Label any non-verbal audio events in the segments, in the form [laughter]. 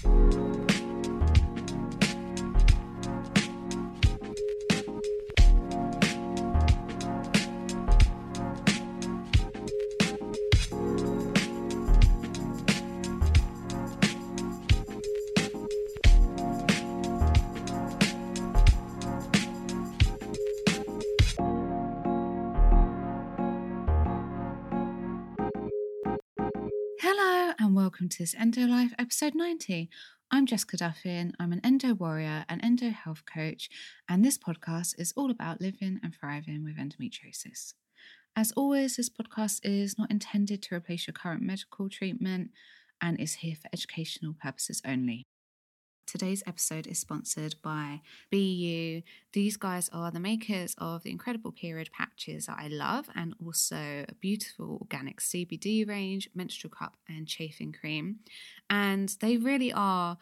Hello this Endo Life episode 90. I'm Jessica Duffin. I'm an endo warrior and endo health coach, and this podcast is all about living and thriving with endometriosis. As always, this podcast is not intended to replace your current medical treatment and is here for educational purposes only. Today's episode is sponsored by BeYou. These guys are the makers of the incredible period patches that I love and also a beautiful organic CBD range, menstrual cup, and chafing cream. And they really are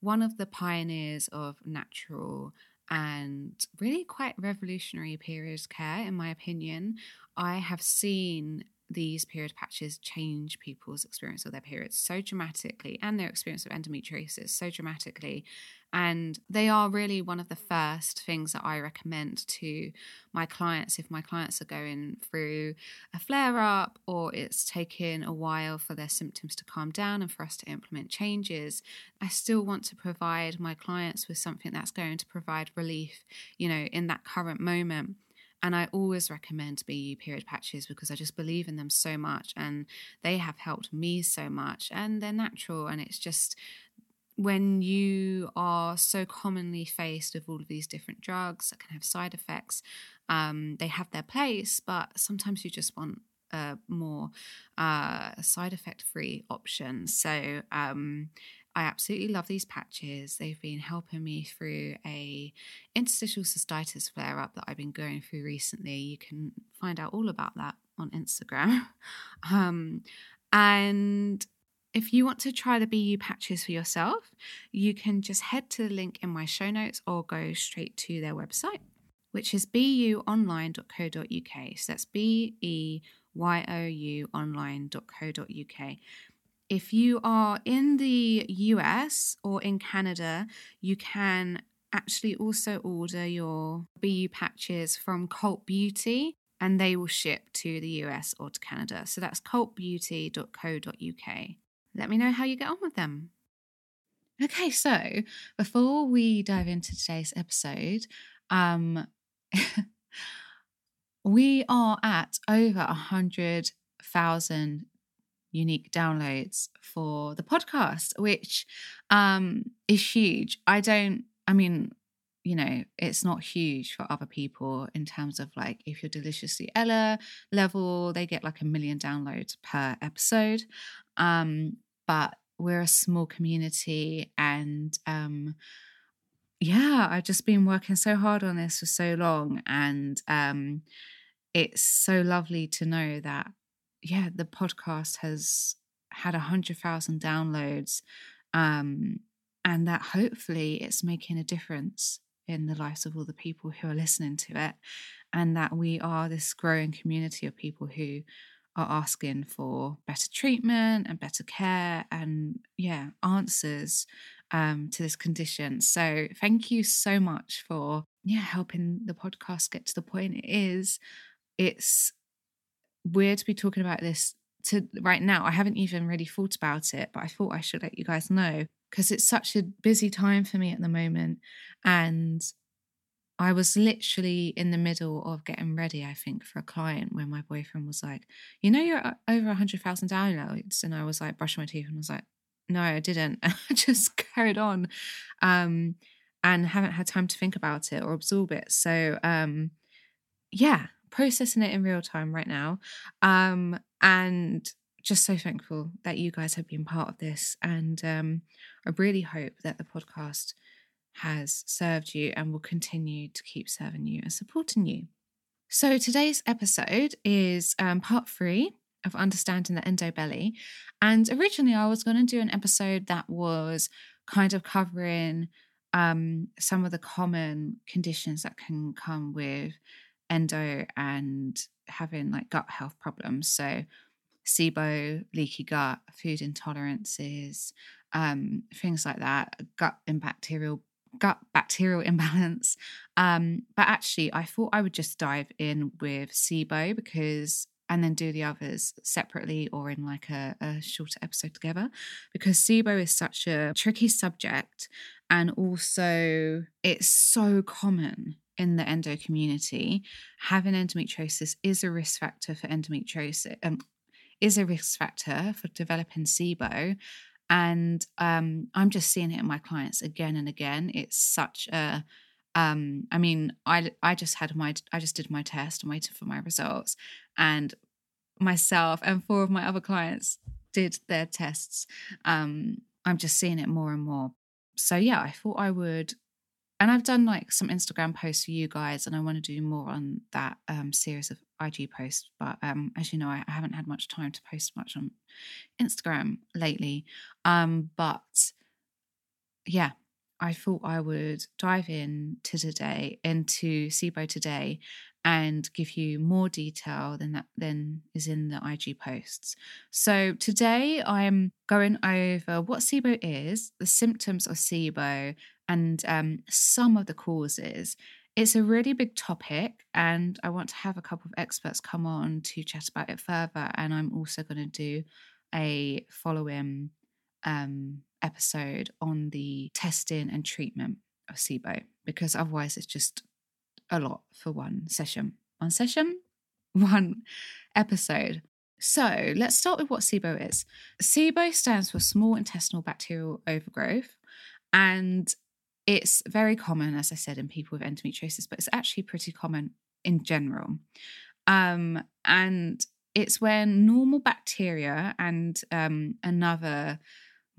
one of the pioneers of natural and really quite revolutionary periods care, in my opinion. I have seen these period patches change people's experience of their periods so dramatically and their experience of endometriosis so dramatically. And they are really one of the first things that I recommend to my clients if my clients are going through a flare up or it's taken a while for their symptoms to calm down and for us to implement changes. I still want to provide my clients with something that's going to provide relief, you know, in that current moment. And I always recommend BeYou period patches because I just believe in them so much and they have helped me so much and they're natural. And it's just when you are so commonly faced with all of these different drugs that can have side effects, um, they have their place, but sometimes you just want a more uh, side effect free option. So, um, I absolutely love these patches. They've been helping me through a interstitial cystitis flare up that I've been going through recently. You can find out all about that on Instagram. [laughs] um, and if you want to try the BeYou patches for yourself, you can just head to the link in my show notes or go straight to their website, which is beyouonline.co.uk. So that's B E Y O U online.co.uk. If you are in the US or in Canada, you can actually also order your BeYou patches from Cult Beauty and they will ship to the US or to Canada. So that's cultbeauty.co.uk. Let me know how you get on with them. Okay, so before we dive into today's episode, um, [laughs] we are at over a hundred thousand unique downloads for the podcast, which um, is huge. I don't, I mean, you know, it's not huge for other people in terms of like if you're deliciously Ella level, they get like a million downloads per episode. Um, but we're a small community and um yeah, I've just been working so hard on this for so long and um it's so lovely to know that yeah, the podcast has had a hundred thousand downloads, um, and that hopefully it's making a difference in the lives of all the people who are listening to it, and that we are this growing community of people who are asking for better treatment and better care and yeah answers um, to this condition. So thank you so much for yeah helping the podcast get to the point it is. It's weird to be talking about this to right now. I haven't even really thought about it, but I thought I should let you guys know because it's such a busy time for me at the moment. And I was literally in the middle of getting ready, I think, for a client when my boyfriend was like, You know, you're over 100,000 downloads. And I was like, brushing my teeth and was like, No, I didn't. [laughs] I just carried on um, and haven't had time to think about it or absorb it. So, um, yeah, processing it in real time right now. Um, and just so thankful that you guys have been part of this. And um, I really hope that the podcast has served you and will continue to keep serving you and supporting you. So today's episode is um, part three of understanding the endo belly. And originally, I was going to do an episode that was kind of covering um, some of the common conditions that can come with endo and having like gut health problems. So, SIBO, leaky gut, food intolerances, um, things like that, gut and bacterial gut bacterial [laughs] imbalance. Um, but actually, I thought I would just dive in with SIBO because, and then do the others separately or in like a, a shorter episode together because SIBO is such a tricky subject and also it's so common in the endo community. Having endometriosis is a risk factor for endometriosis. Um, is a risk factor for developing SIBO and um, i'm just seeing it in my clients again and again it's such a um, i mean i i just had my i just did my test and waited for my results and myself and four of my other clients did their tests um, i'm just seeing it more and more so yeah i thought i would and I've done like some Instagram posts for you guys, and I want to do more on that um, series of IG posts. But um, as you know, I, I, haven't had much time to post much on Instagram lately. Um, but yeah, I thought I would dive in to today into SIBO today and give you more detail than that than is in the IG posts. So today I'm going over what SIBO is, the symptoms of SIBO, and um, some of the causes. It's a really big topic, and I want to have a couple of experts come on to chat about it further. And I'm also going to do a follow-in um, episode on the testing and treatment of SIBO because otherwise it's just a lot for one session. One session, [laughs] one episode. So let's start with what SIBO is. SIBO stands for small intestinal bacterial overgrowth, and it's very common, as I said, in people with endometriosis, but it's actually pretty common in general. Um, and it's when normal bacteria and um, another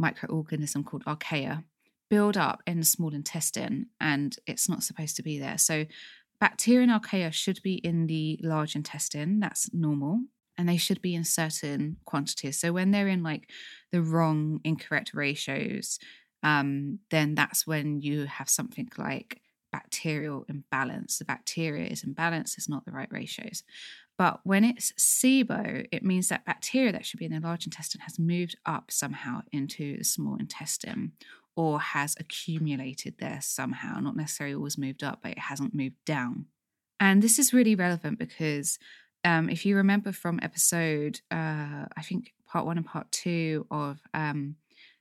microorganism called archaea build up in the small intestine and it's not supposed to be there. So, bacteria and archaea should be in the large intestine, that's normal, and they should be in certain quantities. So, when they're in like the wrong, incorrect ratios, um, then that's when you have something like bacterial imbalance. The bacteria is imbalanced, it's not the right ratios. But when it's SIBO, it means that bacteria that should be in the large intestine has moved up somehow into the small intestine or has accumulated there somehow, not necessarily always moved up, but it hasn't moved down. And this is really relevant because um, if you remember from episode, uh, I think part one and part two of um,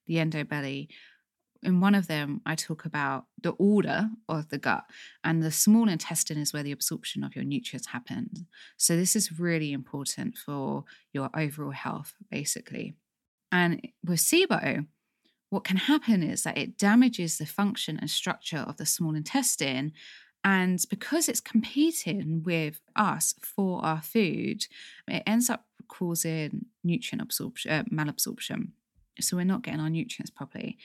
the endobelly, in one of them, I talk about the order of the gut, and the small intestine is where the absorption of your nutrients happens. So, this is really important for your overall health, basically. And with SIBO, what can happen is that it damages the function and structure of the small intestine. And because it's competing with us for our food, it ends up causing nutrient absorption, uh, malabsorption. So we're not getting our nutrients properly.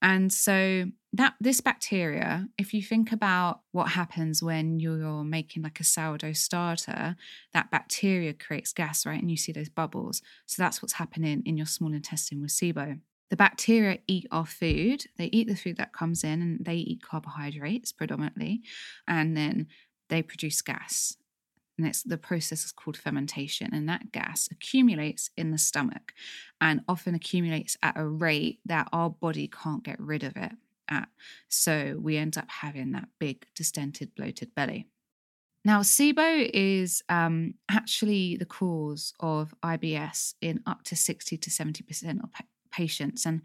And so that this bacteria, if you think about what happens when you're making like a sourdough starter, that bacteria creates gas, right? And you see those bubbles. So that's what's happening in your small intestine with SIBO. The bacteria eat our food. They eat the food that comes in and they eat carbohydrates predominantly. And then they produce gas and it's the process is called fermentation and that gas accumulates in the stomach and often accumulates at a rate that our body can't get rid of it at. So we end up having that big distended bloated belly. Now sibo is um, actually the cause of ibs in up to 60 to 70% of pa- patients and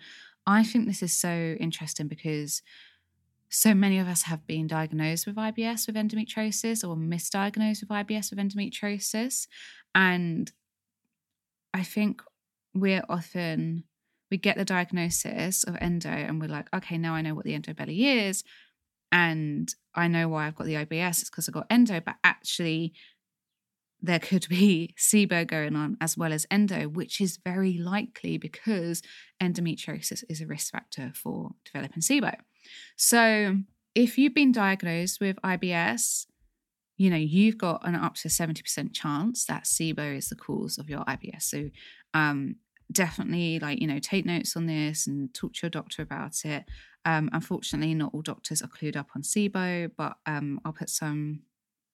i think this is so interesting because so many of us have been diagnosed with IBS with endometriosis or misdiagnosed with IBS with endometriosis. And I think we're often, we get the diagnosis of endo and we're like, okay, now I know what the endo belly is. And I know why I've got the IBS. It's because I've got endo. But actually, there could be [laughs] SIBO going on as well as endo, which is very likely because endometriosis is a risk factor for developing SIBO. So if you've been diagnosed with IBS, you know, you've got an up to 70% chance that SIBO is the cause of your IBS. So um, definitely like, you know, take notes on this and talk to your doctor about it. Um, unfortunately, not all doctors are clued up on SIBO, but um, I'll put some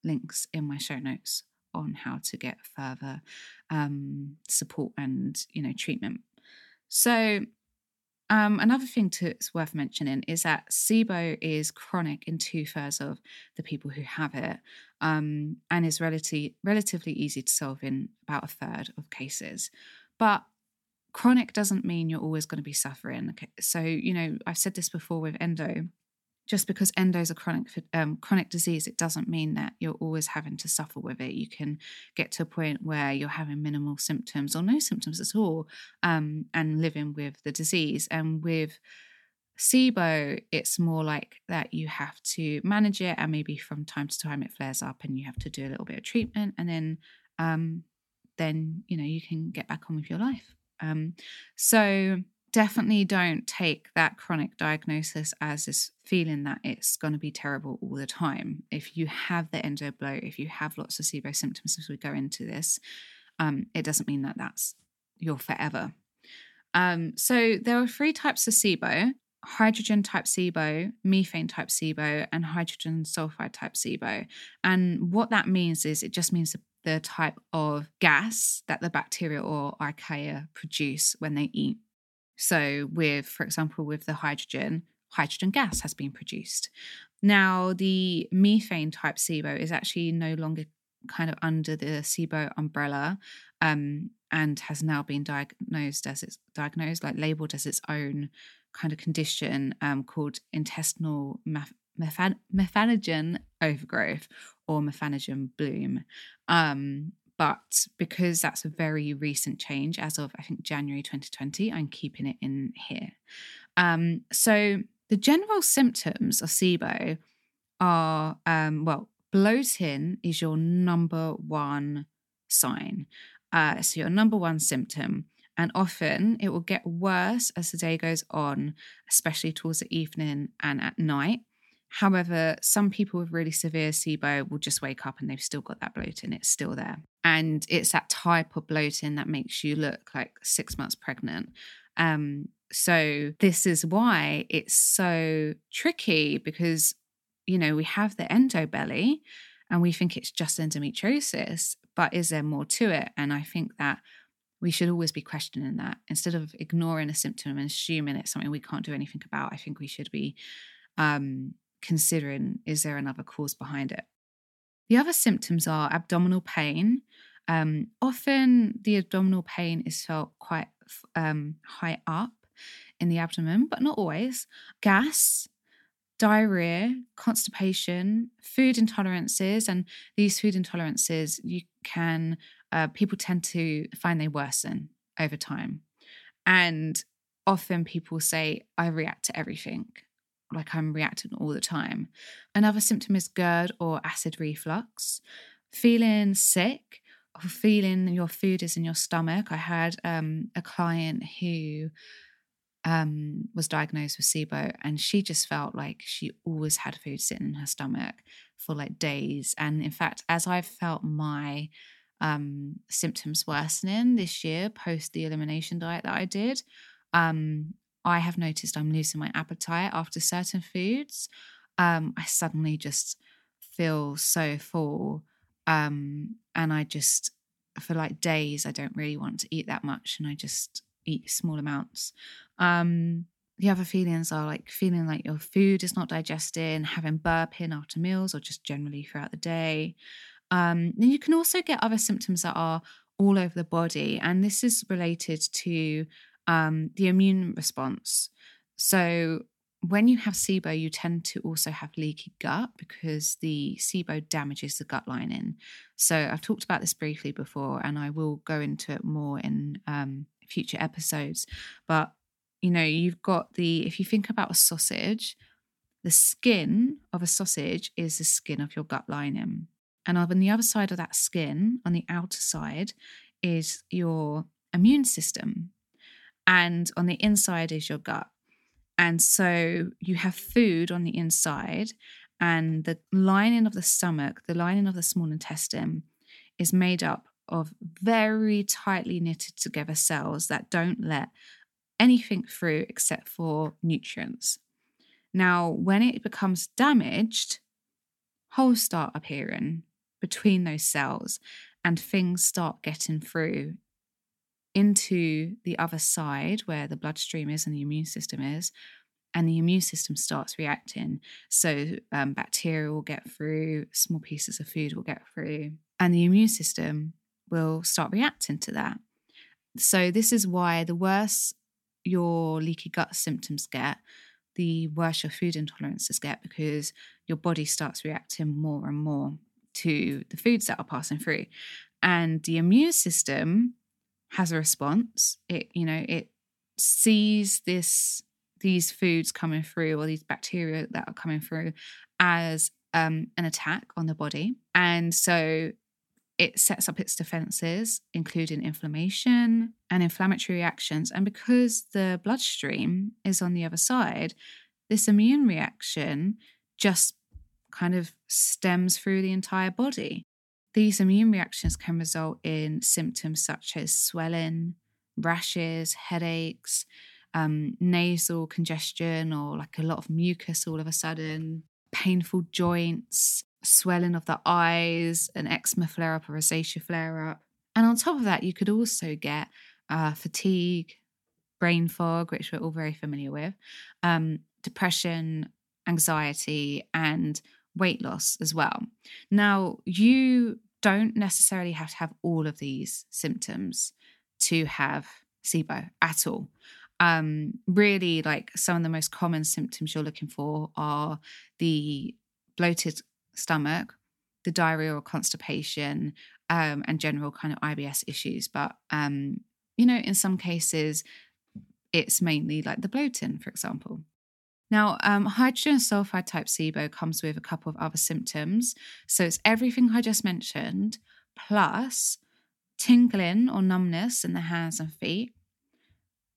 links in my show notes on how to get further um, support and, you know, treatment. So um, another thing to, it's worth mentioning is that SIBO is chronic in two thirds of the people who have it, um, and is relatively relatively easy to solve in about a third of cases. But chronic doesn't mean you're always going to be suffering. So you know, I've said this before with endo just because endo is a chronic um, chronic disease, it doesn't mean that you're always having to suffer with it. You can get to a point where you're having minimal symptoms or no symptoms at all, um, and living with the disease. And with SIBO, it's more like that you have to manage it, and maybe from time to time it flares up, and you have to do a little bit of treatment, and then um, then you know you can get back on with your life. Um, so definitely don't take that chronic diagnosis as this feeling that it's going to be terrible all the time. If you have the endo bloat, if you have lots of SIBO symptoms as we go into this, um, it doesn't mean that that's your forever. Um, so there are three types of SIBO hydrogen type SIBO, methane type SIBO, and hydrogen sulfide type SIBO. And what that means is it just means the type of gas that the bacteria or archaea produce when they eat so, with, for example, with the hydrogen, hydrogen gas has been produced. Now, the methane type SIBO is actually no longer kind of under the SIBO umbrella um, and has now been diagnosed as it's diagnosed, like labeled as its own kind of condition um, called intestinal meth- methanogen overgrowth or methanogen bloom. Um, but because that's a very recent change, as of I think January 2020, I'm keeping it in here. Um, so the general symptoms of SIBO are um, well, bloating is your number one sign. Uh, so your number one symptom. And often it will get worse as the day goes on, especially towards the evening and at night. However, some people with really severe SIBO will just wake up and they've still got that bloating, it's still there. And it's that type of bloating that makes you look like six months pregnant. Um, so, this is why it's so tricky because, you know, we have the endo belly and we think it's just endometriosis, but is there more to it? And I think that we should always be questioning that instead of ignoring a symptom and assuming it's something we can't do anything about. I think we should be um, considering is there another cause behind it. The other symptoms are abdominal pain. Um, often the abdominal pain is felt quite um, high up in the abdomen, but not always. Gas, diarrhea, constipation, food intolerances, and these food intolerances you can uh, people tend to find they worsen over time, and often people say I react to everything like I'm reacting all the time. Another symptom is GERD or acid reflux. Feeling sick or feeling your food is in your stomach. I had um, a client who um, was diagnosed with SIBO and she just felt like she always had food sitting in her stomach for like days. And in fact, as I've felt my um, symptoms worsening this year post the elimination diet that I did, um, I have noticed I'm losing my appetite after certain foods. Um, I suddenly just feel so full. Um, and I just, for like days, I don't really want to eat that much and I just eat small amounts. Um, the other feelings are like feeling like your food is not digesting, having burping after meals, or just generally throughout the day. Um, then you can also get other symptoms that are all over the body, and this is related to um, the immune response. So, when you have SIBO, you tend to also have leaky gut because the SIBO damages the gut lining. So, I've talked about this briefly before, and I will go into it more in um, future episodes. But, you know, you've got the, if you think about a sausage, the skin of a sausage is the skin of your gut lining. And on the other side of that skin, on the outer side, is your immune system and on the inside is your gut. And so you have food on the inside, and the lining of the stomach, the lining of the small intestine, is made up of very tightly knitted together cells that don't let anything through except for nutrients. Now, when it becomes damaged, holes start appearing between those cells and things start getting through into the other side where the bloodstream is and the immune system is, and the immune system starts reacting. So, um, bacteria will get through, small pieces of food will get through, and the immune system will start reacting to that. So, this is why the worse your leaky gut symptoms get, the worse your food intolerances get because your body starts reacting more and more to the foods that are passing through. And the immune system has a response. It, you know, it sees this these foods coming through or these bacteria that are coming through as um, an attack on the body. And so it sets up its defenses, including inflammation and inflammatory reactions. And because the bloodstream is on the other side, this immune reaction just kind of stems through the entire body. These immune reactions can result in symptoms such as swelling, rashes, headaches, um, nasal congestion, or like a lot of mucus all of a sudden, painful joints, swelling of the eyes, an eczema flare up, a rosacea flare up. And on top of that, you could also get uh, fatigue, brain fog, which we're all very familiar with, um, depression, anxiety, and weight loss as well. Now, you don't necessarily have to have all of these symptoms to have SIBO at all. Um, really, like some of the most common symptoms you're looking for are the bloated stomach, the diarrhea or constipation, um, and general kind of IBS issues. But, um, you know, in some cases, it's mainly like the bloating, for example. Now, um, hydrogen sulfide type SIBO comes with a couple of other symptoms. So it's everything I just mentioned, plus tingling or numbness in the hands and feet,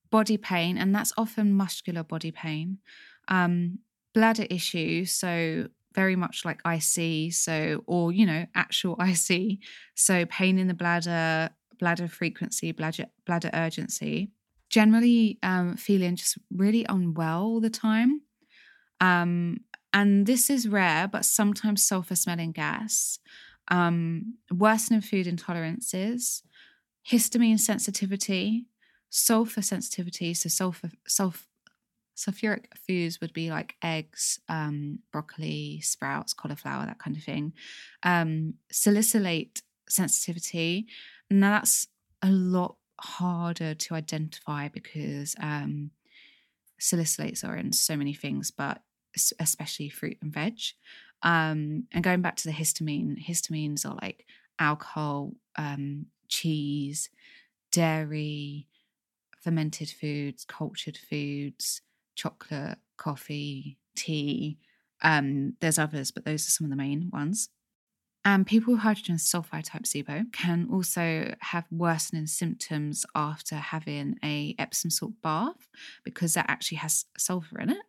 body pain, and that's often muscular body pain, um, bladder issues, so very much like IC, so or you know actual [laughs] IC, so pain in the bladder, bladder frequency, bladder bladder urgency, generally um, feeling just really unwell all the time. Um, and this is rare, but sometimes sulfur smelling gas, um, worsening food intolerances, histamine sensitivity, sulfur sensitivity. So sulfur, sulfur, sulfuric foods would be like eggs, um, broccoli, sprouts, cauliflower, that kind of thing. Um, salicylate sensitivity. Now that's a lot harder to identify because um, salicylates are in so many things, but especially fruit and veg. Um, and going back to the histamine, histamines are like alcohol, um, cheese, dairy, fermented foods, cultured foods, chocolate, coffee, tea. Um, there's others, but those are some of the main ones. And people with hydrogen sulfide type SIBO can also have worsening symptoms after having a Epsom salt bath because that actually has sulfur in it,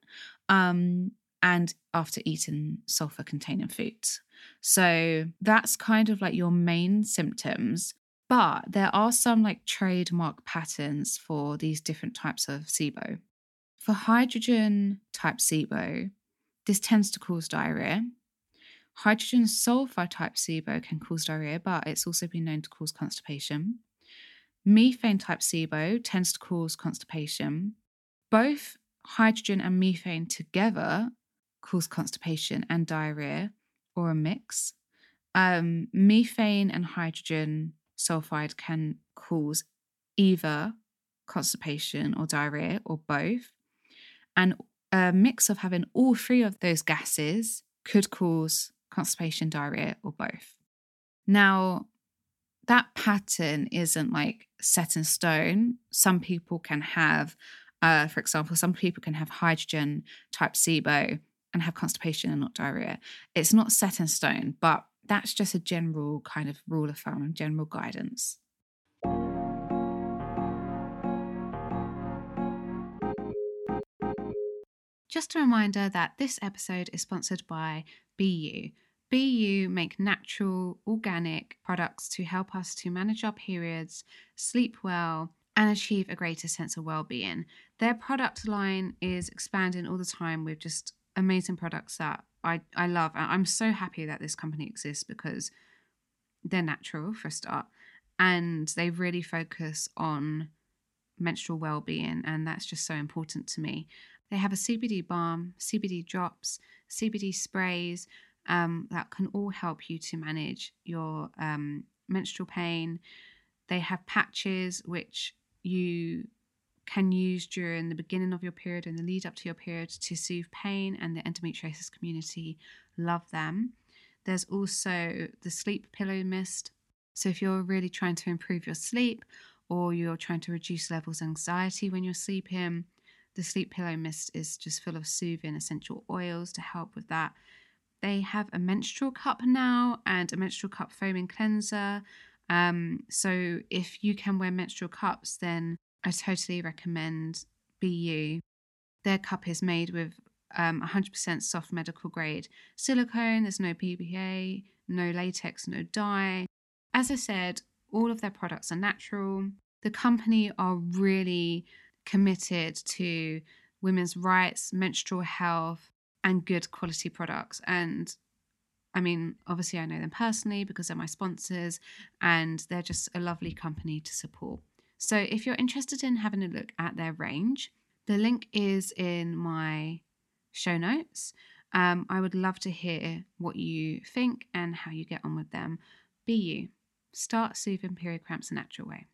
um, and after eating sulfur containing foods. So that's kind of like your main symptoms. But there are some like trademark patterns for these different types of SIBO. For hydrogen type SIBO, this tends to cause diarrhea Hydrogen sulfide type SIBO can cause diarrhea, but it's also been known to cause constipation. Methane type SIBO tends to cause constipation. Both hydrogen and methane together cause constipation and diarrhea, or a mix. Um, methane and hydrogen sulfide can cause either constipation or diarrhea, or both. And a mix of having all three of those gases could cause constipation, diarrhea, or both. Now, that pattern isn't like set in stone. Some people can have, uh, for example, some people can have hydrogen type SIBO and have constipation and not diarrhea. It's not set in stone, but that's just a general kind of rule of thumb, and general guidance. Just a reminder that this episode is sponsored by BeYou. BeYou make natural, organic products to help us to manage our periods, sleep well, and achieve a greater sense of well-being. Their product line is expanding all the time with just amazing products that I, I love. I'm so happy that this company exists because they're natural for a start. and they really focus on menstrual well-being and that's just so important to me they have a cbd balm cbd drops cbd sprays um, that can all help you to manage your um, menstrual pain they have patches which you can use during the beginning of your period and the lead up to your period to soothe pain, and the endometriosis community love them. There's also the sleep pillow mist. So, if you're really trying to improve your sleep or you're trying to reduce levels of anxiety when you're sleeping, the sleep pillow mist is just full of soothing essential oils to help with that. They have a menstrual cup now and a menstrual cup foaming cleanser. Um, so, if you can wear menstrual cups, then I totally recommend BeYou. Their cup is made with um, 100% soft medical grade silicone. There's no PBA, no latex, no dye. As I said, all of their products are natural. The company are really committed to women's rights, menstrual health, and good quality products. And I mean, obviously, I know them personally because they're my sponsors, and they're just a lovely company to support. So if you're interested in having a look at their range, the link is in my show notes. Um, I would love to hear what you think and how you get on with them. Be you. Start soothing period cramps a natural way.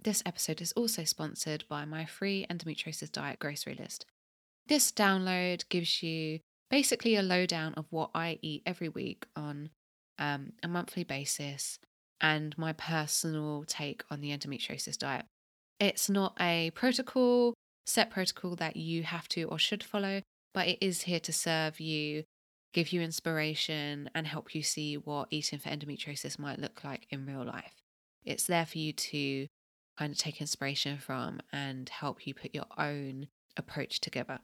This episode is also sponsored by my free endometriosis diet grocery list. This download gives you basically a lowdown of what I eat every week on um, a monthly basis and my personal take on the endometriosis diet. It's not a protocol, set protocol that you have to or should follow, but it is here to serve you, give you inspiration, and help you see what eating for endometriosis might look like in real life. It's there for you to kind of take inspiration from and help you put your own approach together.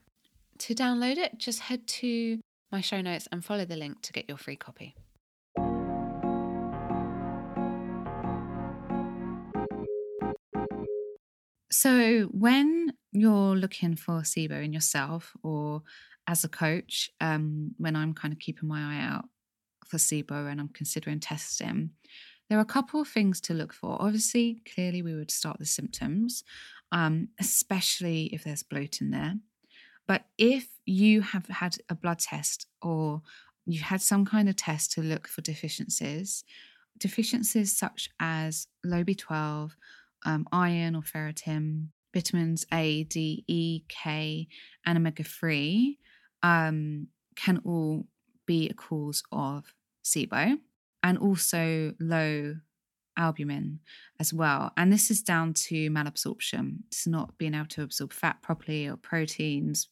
To download it, just head to my show notes and follow the link to get your free copy. So, when you're looking for SIBO in yourself or as a coach, um, when I'm kind of keeping my eye out for SIBO and I'm considering testing, there are a couple of things to look for. Obviously, clearly, we would start the symptoms, um, especially if there's bloating there. But if you have had a blood test or you've had some kind of test to look for deficiencies, deficiencies such as low B12, um, iron or ferritin, vitamins A, D, E, K, and omega 3 um, can all be a cause of SIBO and also low albumin as well. And this is down to malabsorption. It's not being able to absorb fat properly or proteins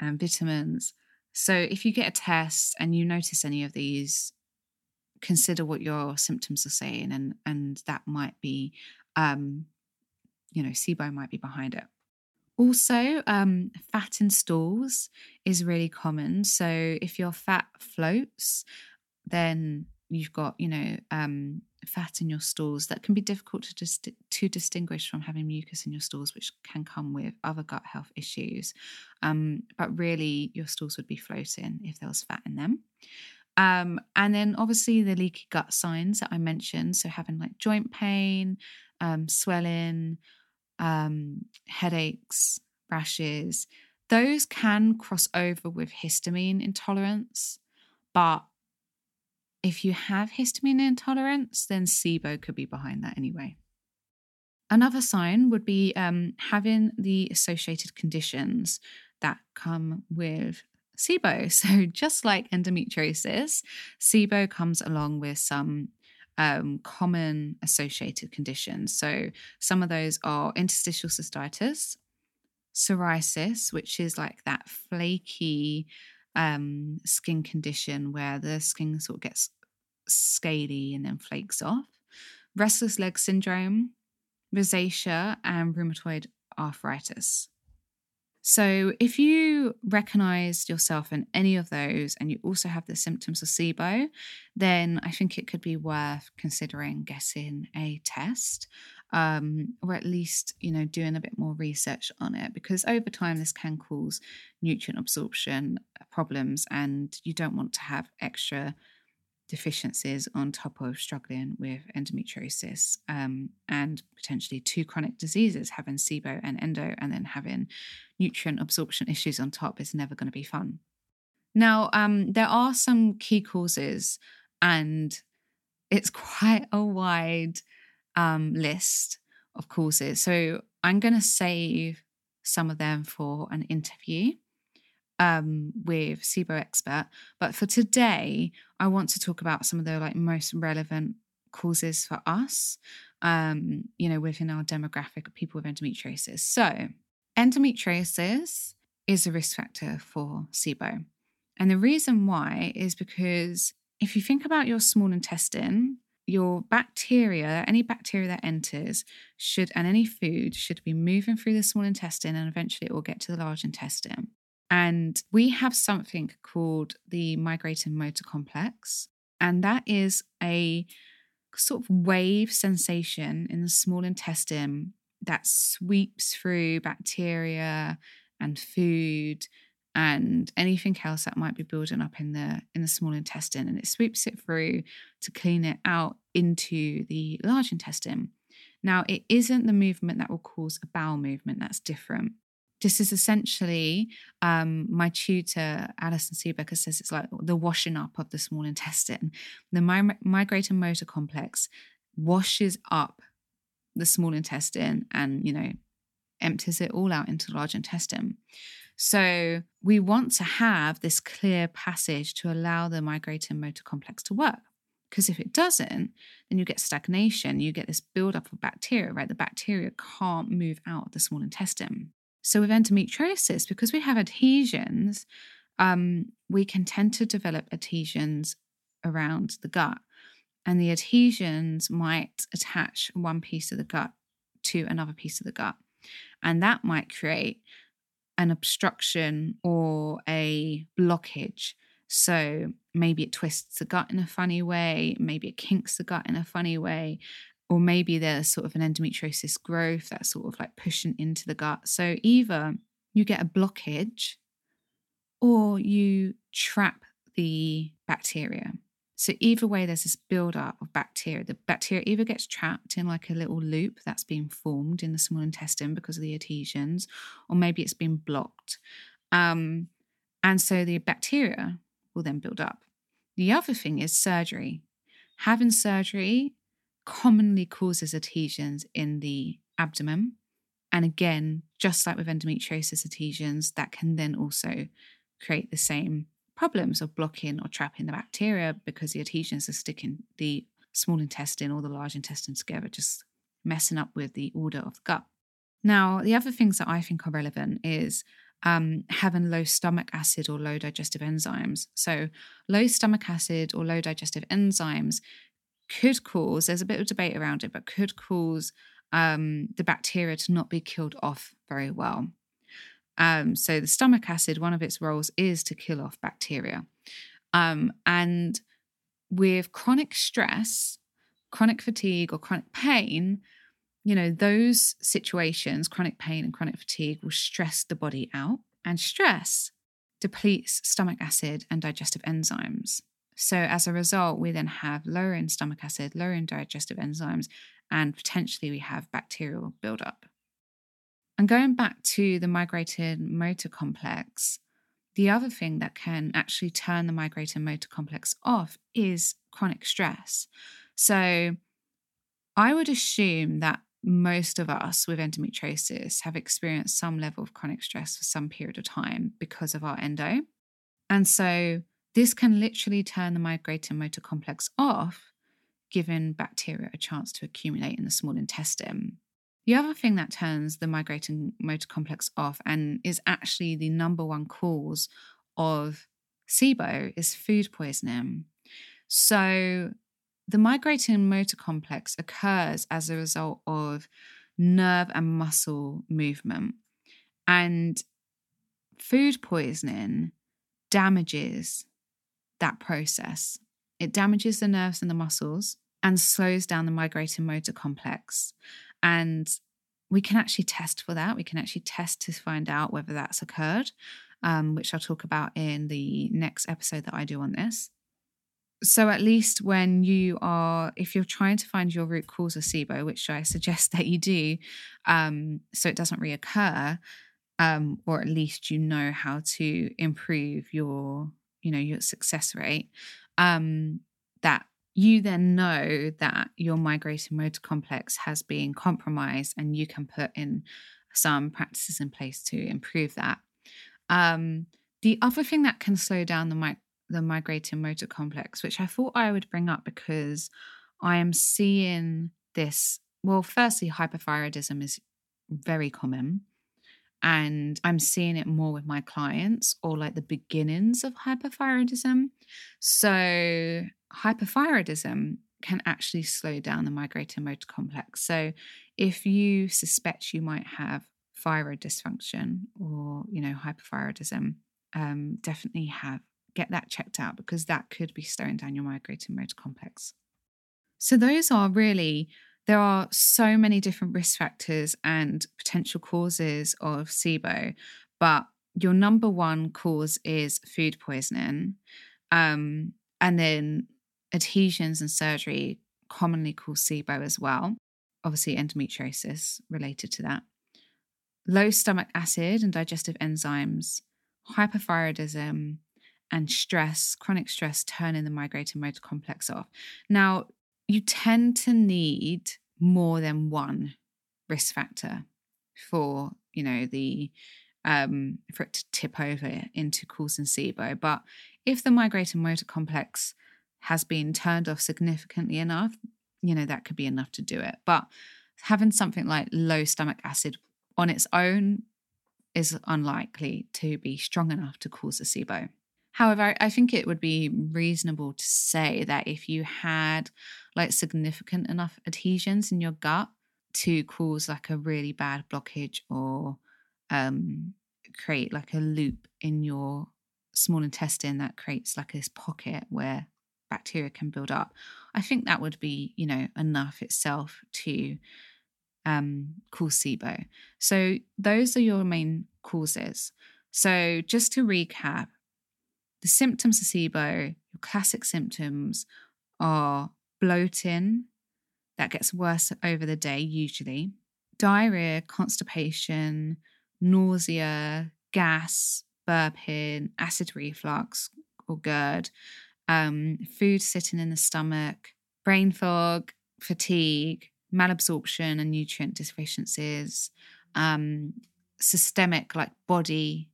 and vitamins. So if you get a test and you notice any of these, consider what your symptoms are saying and and that might be um, you know, SIBO might be behind it. Also, um, fat in stools is really common. So if your fat floats, then you've got, you know, um, fat in your stools that can be difficult to to distinguish from having mucus in your stools, which can come with other gut health issues. Um, but really, your stools would be floating if there was fat in them. Um, and then obviously the leaky gut signs that I mentioned. So having like joint pain, um, swelling, um, headaches, rashes, those can cross over with histamine intolerance. But if you have histamine intolerance, then SIBO could be behind that anyway. Another sign would be um, having the associated conditions that come with SIBO. [laughs] So, just like endometriosis, SIBO comes along with some um, common associated conditions. So, some of those are interstitial cystitis, psoriasis, which is like that flaky um, skin condition where the skin sort of gets scaly and then flakes off, restless leg syndrome, rosacea, and rheumatoid arthritis. So, if you recognize yourself in any of those and you also have the symptoms of SIBO, then I think it could be worth considering getting a test um, or at least, you know, doing a bit more research on it because over time this can cause nutrient absorption problems and you don't want to have extra deficiencies on top of struggling with endometriosis um, and potentially two chronic diseases, having SIBO and endo, and then having nutrient absorption [laughs] issues on top is never going to be fun. Now, um, there are some key causes, and it's [laughs] quite a wide um, list of causes. So I'm going to save some of them for an interview um, with SIBO expert. But for today, I want to talk about some of the like most relevant causes for us, um, you know, within our demographic of people with endometriosis. So endometriosis is a risk factor for SIBO. And the reason why is because if you think about your small intestine, your bacteria, any bacteria that enters should, and any food should be moving through the small intestine and eventually it will get to the large intestine. And we have something called the migrating motor complex. And that is a sort of wave sensation in the small intestine that sweeps through bacteria and food and anything else that might be building up in the in the small intestine and it sweeps it through to clean it out into the large intestine. Now it isn't the movement that will cause a bowel movement that's different. This is essentially um, my tutor Allison Siebecker says it's like the washing up of the small intestine. The mi- migrating motor complex washes up the small intestine and you know empties it all out into the large intestine so we want to have this clear passage to allow the migrating motor complex to work. Because if it doesn't, then you get stagnation, you get this buildup of bacteria, right? The bacteria can't move out of the small intestine. So with endometriosis, because we have adhesions, um, we can tend to develop adhesions around the gut. And the adhesions might attach one piece of the gut to another piece of the gut. And that might create an obstruction or a blockage. So maybe it twists the gut in a funny way, maybe it kinks the gut in a funny way, or maybe there's sort of an endometriosis growth that's sort of like pushing into the gut. So either you get a blockage or you trap the bacteria. So either way, there's this buildup of bacteria. The bacteria either gets trapped in like a little loop that's being formed in the small intestine because of the adhesions, or maybe it's been blocked. Um, and so the bacteria will then build up. The other thing is surgery. Having surgery commonly causes adhesions in the abdomen. And again, just like with endometriosis adhesions, that can then also create the same problems of blocking or trapping the bacteria because the adhesions are sticking the small intestine or the large intestine together, just messing up with the order of the gut. Now, the other things that I think are relevant is um, having low stomach acid or low digestive enzymes. So, low stomach acid or low digestive enzymes could cause, there's a bit of debate around it, but could cause um, the bacteria to not be killed off very well. Um, so the stomach acid, one of its roles is to kill off bacteria. Um, and with chronic stress, chronic fatigue, or chronic pain, you know, those situations, chronic pain and chronic fatigue, will stress the body out. And stress depletes stomach acid and digestive enzymes. So, as a result, we then have lowering stomach acid, lowering digestive enzymes, and potentially we have bacterial buildup. And going back to the migrated motor complex, the other thing that can actually turn the migrated motor complex off is chronic stress. So I would assume that most of us with endometriosis have experienced some level of chronic stress for some period of time because of our endo. And so this can literally turn the migrating motor complex off, giving bacteria a chance to accumulate in the small intestine. The other thing that turns the migrating motor complex off and is actually the number one cause of SIBO is food poisoning. So, the migrating motor complex occurs as a result of nerve and muscle movement. And food poisoning damages that process. It damages the nerves and the muscles and slows down the migrating motor complex. And we can actually test for that. We can actually test to find out whether that's occurred, um, which I'll talk about in the next episode that I do on this. so at least when you are if you're trying to find your root cause of SIBO, which I suggest [laughs] that you do, um, so it doesn't reoccur, um, or at least you know how to improve your you know your success rate, um, that you then know that your migrating motor complex has been compromised and you can put in some practices in place to improve that. Um, the other thing that can slow down the mic- the migrating motor complex, which I thought I would bring up because I am seeing this. Well, firstly, hypothyroidism is very common. And I'm seeing it more with my clients or like the beginnings of hypothyroidism. So, hypothyroidism can actually slow down the migrating motor complex. So, if you suspect you might have thyroid dysfunction or, you know, hypothyroidism, um, definitely have get that checked out because that could be slowing down your migrating motor complex. So, those are really, there are so many different risk factors and potential causes of SIBO, but your number one cause is food poisoning. Um, and then adhesions and surgery commonly cause SIBO as well. Obviously, endometriosis related to that. Low stomach acid and digestive enzymes, hypothyroidism, and stress, chronic stress, turning the migrating motor complex off. Now, you tend to need more than one risk factor for, you know, the um, for it to tip over into causing SIBO. But if the migrating motor complex has been turned off significantly enough, you know, that could be enough to do it. But having something like low stomach acid on its own is unlikely to be strong enough to cause a SIBO. However, I think it would be reasonable to say that if you had like significant enough adhesions in your gut to cause like a really bad blockage or um, create like a loop in your small intestine that creates like this pocket where bacteria can build up, I think that would be, you know, enough itself to um, cause SIBO. So those are your main causes. So just to recap, the symptoms of SIBO, your classic symptoms are bloating, that gets worse over the day usually, diarrhea, constipation, nausea, gas, burping, acid reflux or GERD, um, food sitting in the stomach, brain fog, fatigue, malabsorption and nutrient deficiencies, um, systemic like body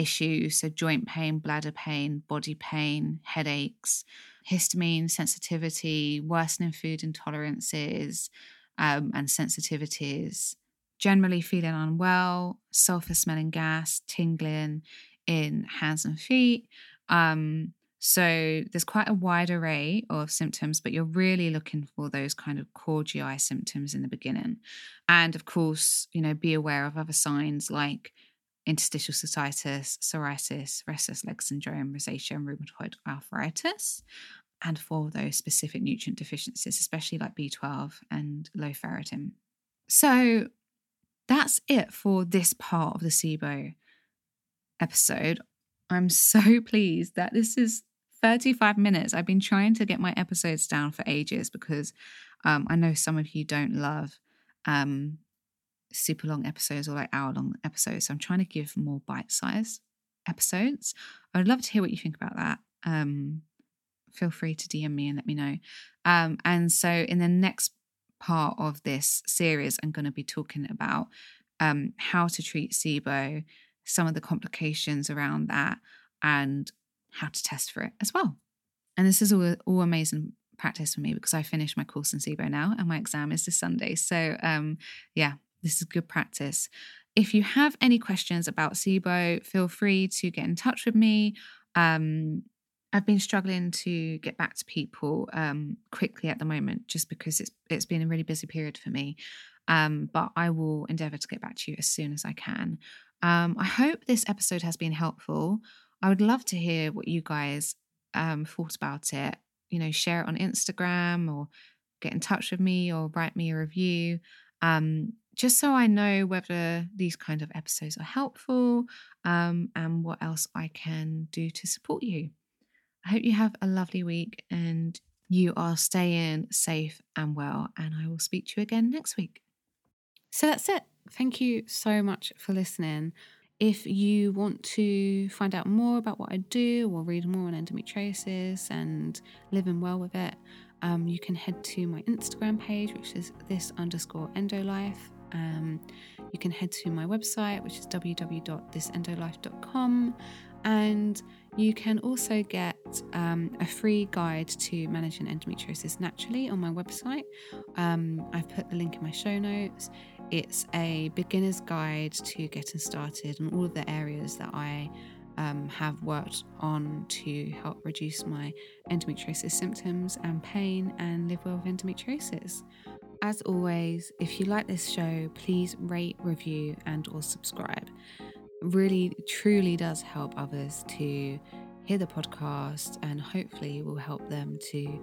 issues, so joint pain, bladder pain, body pain, headaches, histamine sensitivity, worsening food intolerances um, and sensitivities, generally feeling unwell, sulfur smelling gas, tingling in hands and feet. Um, so there's quite a wide array of symptoms, but you're really looking for those kind of core GI symptoms in the beginning. And of course, you know, be aware of other signs like interstitial cystitis, psoriasis, restless leg syndrome, rosacea, and rheumatoid arthritis. And for those specific nutrient deficiencies, especially like B12 and low ferritin. So that's it for this part of the SIBO episode. I'm so [laughs] pleased that this is 35 minutes. I've been trying to get my episodes down for ages because um, I know some of you don't love um, super long episodes or like hour long episodes. So I'm trying to give more bite size episodes. I would love to hear what you think about that. Um, feel free to DM me and let me know. Um, and so in the next part of this series, I'm going to be talking about um, how to treat SIBO, some of the complications around that, and how to test for it as well. And this is all, all amazing practice for me because I finished my course in SIBO now and my exam is this Sunday. So um, yeah, this is good practice. If you have any questions about SIBO, feel free to get in touch with me. Um, I've been struggling to get back to people um, quickly at the moment, just because it's it's been a really busy period for me. Um, but I will endeavour to get back to you as soon as I can. Um, I hope this episode has been helpful. I would love to hear what you guys um, thought about it. You know, share it on Instagram or get in touch with me or write me a review. Um, just so I know whether these kind of episodes are helpful um, and what else I can do to support you. I hope you have a lovely week and you are staying safe and well. And I will speak to you again next week. So that's it. Thank you so much for listening. If you want to find out more about what I do or read more on endometriosis and living well with it, um, you can head to my Instagram page, which is this underscore endolife. Um, you can head to my website, which is www.thisendolife.com. And you can also get um, a free guide to managing endometriosis naturally on my website. Um, I've put the link in my show notes. It's a beginner's guide to getting started and all of the areas that I um, have worked on to help reduce my endometriosis symptoms and pain and live well with endometriosis. As always, if you like this show, please rate, review, and or subscribe. It really, truly does help others to hear the podcast and hopefully will help them to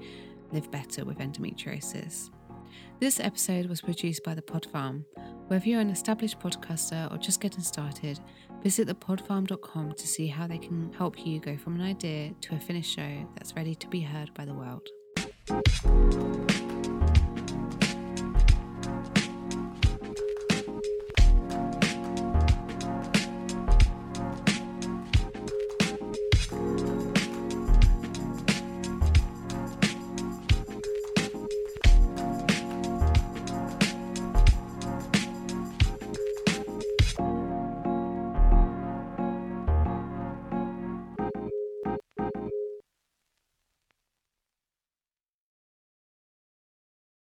live better with endometriosis. This episode was produced by The Pod Farm. Whether you're an established podcaster or just getting started, visit thepodfarm.com to see how they can help you go from an idea to a finished show that's ready to be heard by the world.